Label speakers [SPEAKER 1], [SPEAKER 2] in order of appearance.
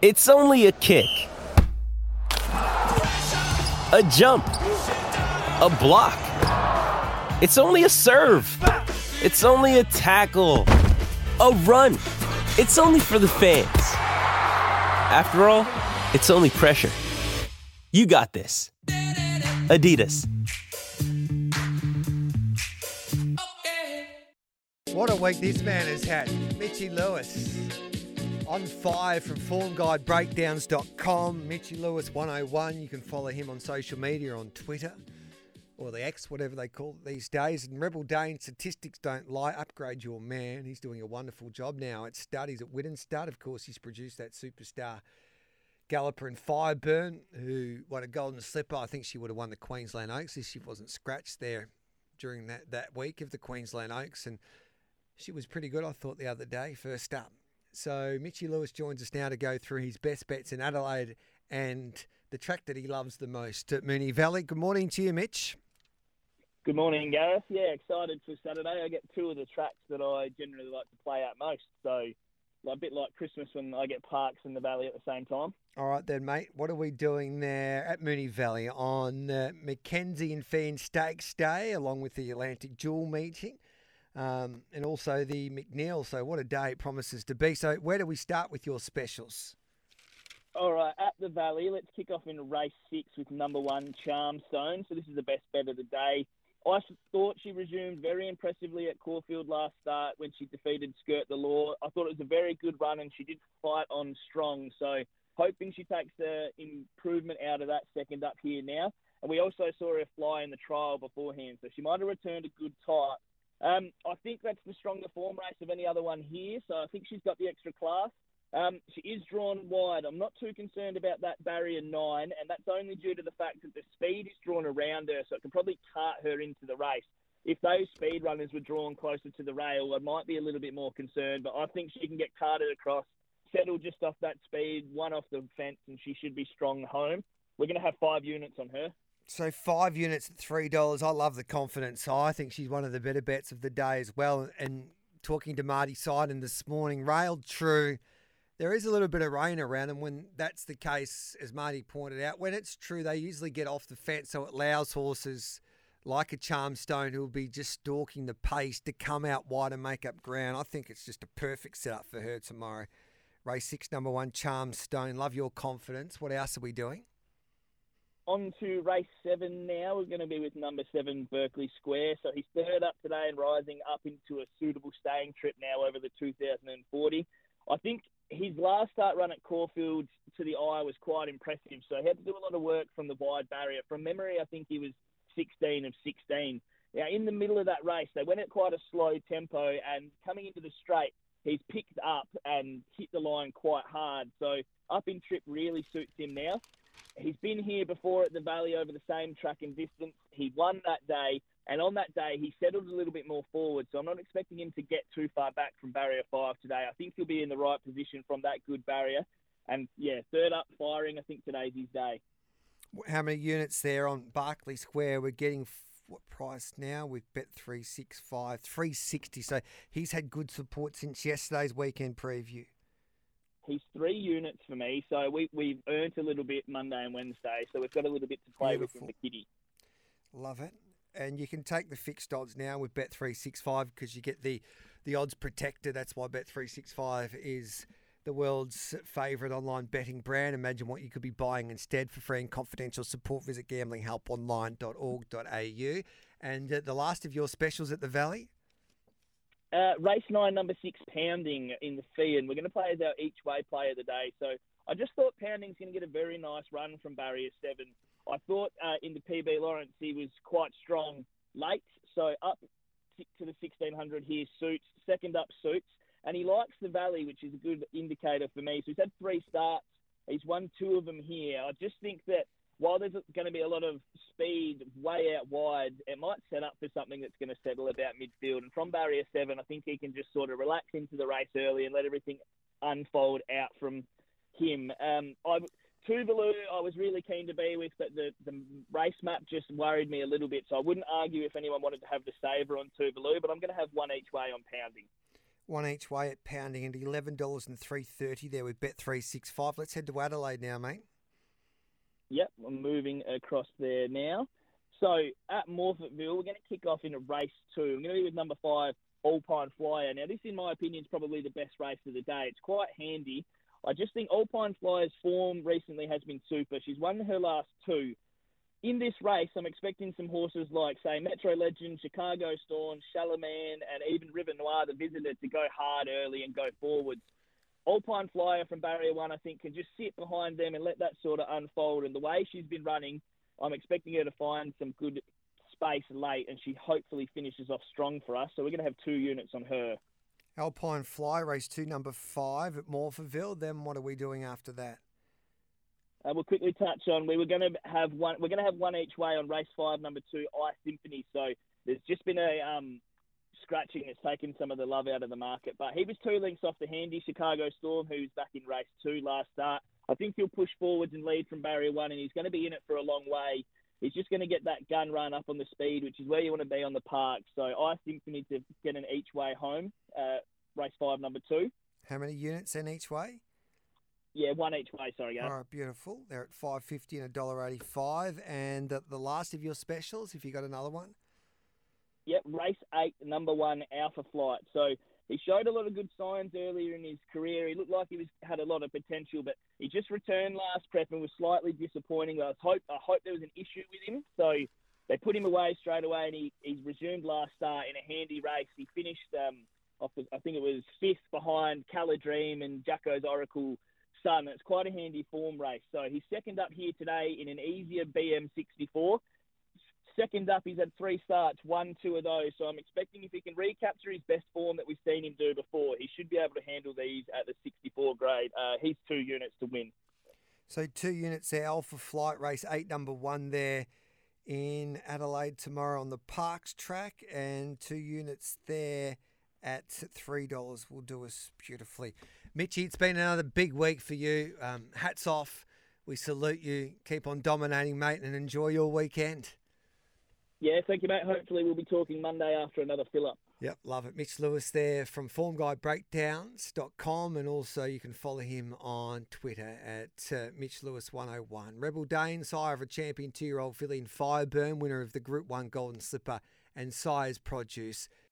[SPEAKER 1] It's only a kick, a jump, a block. It's only a serve. It's only a tackle, a run. It's only for the fans. After all, it's only pressure. You got this. Adidas.
[SPEAKER 2] What a week this man has had. Mitchy Lewis on fire from formguidebreakdowns.com. Mitchy Lewis 101. You can follow him on social media on Twitter or the X, whatever they call it these days. And Rebel Dane, statistics don't lie. Upgrade your man. He's doing a wonderful job now at studies at Widden Stud. Of course, he's produced that superstar galloper in Fireburn, who won a golden slipper. I think she would have won the Queensland Oaks if she wasn't scratched there during that, that week of the Queensland Oaks. And she was pretty good, I thought, the other day, first up. So Mitchy Lewis joins us now to go through his best bets in Adelaide and the track that he loves the most at Moonee Valley. Good morning to you, Mitch.
[SPEAKER 3] Good morning, Gareth. Yeah, excited for Saturday. I get two of the tracks that I generally like to play at most. So, a bit like Christmas when I get parks in the valley at the same time.
[SPEAKER 2] All right, then, mate. What are we doing there at Moonee Valley on uh, Mackenzie and Feehan Stakes Day, along with the Atlantic Jewel meeting, um, and also the McNeil? So, what a day it promises to be. So, where do we start with your specials?
[SPEAKER 3] All right, at the Valley, let's kick off in race six with number one, Charmstone. So, this is the best bet of the day. I thought she resumed very impressively at Caulfield last start when she defeated Skirt the Law. I thought it was a very good run and she did fight on strong. So hoping she takes the improvement out of that second up here now. And we also saw her fly in the trial beforehand, so she might have returned a good tight. Um, I think that's the stronger form race of any other one here, so I think she's got the extra class. Um, she is drawn wide. I'm not too concerned about that barrier nine, and that's only due to the fact that the speed is drawn around her, so it can probably cart her into the race. If those speed runners were drawn closer to the rail, I might be a little bit more concerned, but I think she can get carted across, settle just off that speed, one off the fence, and she should be strong home. We're going to have five units on her.
[SPEAKER 2] So five units at three dollars. I love the confidence. I think she's one of the better bets of the day as well. And talking to Marty Seiden this morning, railed true there is a little bit of rain around, and when that's the case, as Marty pointed out, when it's true, they usually get off the fence, so it allows horses like a Charmstone who will be just stalking the pace to come out wide and make up ground. I think it's just a perfect setup for her tomorrow. Race six, number one, Charmstone. Love your confidence. What else are we doing?
[SPEAKER 3] On to race seven now. We're going to be with number seven, Berkeley Square. So he's third up today and rising up into a suitable staying trip now over the 2040. I think his last start run at Caulfield to the eye was quite impressive. So he had to do a lot of work from the wide barrier. From memory, I think he was 16 of 16. Now, in the middle of that race, they went at quite a slow tempo, and coming into the straight, he's picked up and hit the line quite hard. So up in trip really suits him now. He's been here before at the Valley over the same track and distance. He won that day, and on that day, he settled a little bit more forward. So I'm not expecting him to get too far back from barrier five today. I think he'll be in the right position from that good barrier. And yeah, third up firing, I think today's his day.
[SPEAKER 2] How many units there on Berkeley Square? We're getting what price now? We've bet 365, 360. So he's had good support since yesterday's weekend preview.
[SPEAKER 3] He's three units for me, so we, we've earned a little bit Monday and Wednesday, so we've got a little bit to play Beautiful. with in the kitty.
[SPEAKER 2] Love it. And you can take the fixed odds now with Bet365 because you get the, the odds protector. That's why Bet365 is the world's favourite online betting brand. Imagine what you could be buying instead for free and confidential support. Visit gamblinghelponline.org.au. And uh, the last of your specials at the Valley?
[SPEAKER 3] Uh, race nine, number six, Pounding in the fee, and we're going to play as our each way play of the day. So I just thought Pounding's going to get a very nice run from barrier seven. I thought uh, in the PB Lawrence he was quite strong late, so up to the 1600 here suits, second up suits, and he likes the Valley, which is a good indicator for me. So he's had three starts, he's won two of them here. I just think that while there's going to be a lot of speed way out wide, it might set up for something that's going to settle about midfield. And from barrier seven, I think he can just sort of relax into the race early and let everything unfold out from him. Um, I Tuvalu, I was really keen to be with, but the, the race map just worried me a little bit. So I wouldn't argue if anyone wanted to have the saver on Tuvalu, but I'm going to have one each way on pounding.
[SPEAKER 2] One each way at pounding at eleven dollars and three thirty there with Bet three six five. Let's head to Adelaide now, mate.
[SPEAKER 3] Yep, I'm moving across there now. So at Morphettville, we're going to kick off in a race two. I'm going to be with number five, Alpine Flyer. Now, this, in my opinion, is probably the best race of the day. It's quite handy. I just think Alpine Flyer's form recently has been super. She's won her last two. In this race, I'm expecting some horses like, say, Metro Legend, Chicago Storm, Shalaman, and even River Noir, the visitor, to go hard early and go forwards. Alpine Flyer from Barrier One, I think, can just sit behind them and let that sort of unfold. And the way she's been running, I'm expecting her to find some good space late, and she hopefully finishes off strong for us. So we're going to have two units on her.
[SPEAKER 2] Alpine Fly, race two, number five at Morphettville. Then what are we doing after that?
[SPEAKER 3] Uh, we'll quickly touch on. We were going to have one. We're going to have one each way on race five, number two, I Symphony. So there's just been a um, scratching that's taken some of the love out of the market. But he was two lengths off the handy Chicago Storm, who's back in race two last start. I think he'll push forwards and lead from barrier one, and he's going to be in it for a long way. He's just going to get that gun run up on the speed, which is where you want to be on the park. So I think we need to get an each way home, uh, race five, number two.
[SPEAKER 2] How many units in each way?
[SPEAKER 3] Yeah, one each way. Sorry, guys.
[SPEAKER 2] All right, beautiful. They're at five fifty and a dollar eighty five. And the, the last of your specials, if you got another one.
[SPEAKER 3] Yep, race eight, number one, Alpha Flight. So he showed a lot of good signs earlier in his career. He looked like he was had a lot of potential, but he just returned last prep and was slightly disappointing. I was hope I hope there was an issue with him, so they put him away straight away, and he he's resumed last start in a handy race. He finished um, off, the, I think it was fifth behind Caladream and Jacko's Oracle Sun. It's quite a handy form race. So he's second up here today in an easier BM64. Second up, he's had three starts, one, two of those. So I'm expecting if he can recapture his best form that we've seen him do before, he should be able to handle these at the 64 grade. Uh, he's two units to win.
[SPEAKER 2] So two units there, Alpha Flight Race 8, number one there in Adelaide tomorrow on the Parks track, and two units there at $3 will do us beautifully. Mitchy, it's been another big week for you. Um, hats off. We salute you. Keep on dominating, mate, and enjoy your weekend.
[SPEAKER 3] Yeah, thank you, mate. Hopefully, we'll be talking Monday after another fill up.
[SPEAKER 2] Yep, love it. Mitch Lewis there from formguidebreakdowns.com and also you can follow him on Twitter at uh, Mitch Lewis 101. Rebel Dane, sire of a champion two year old filly in Fireburn, winner of the Group 1 Golden Slipper and Sire's Produce.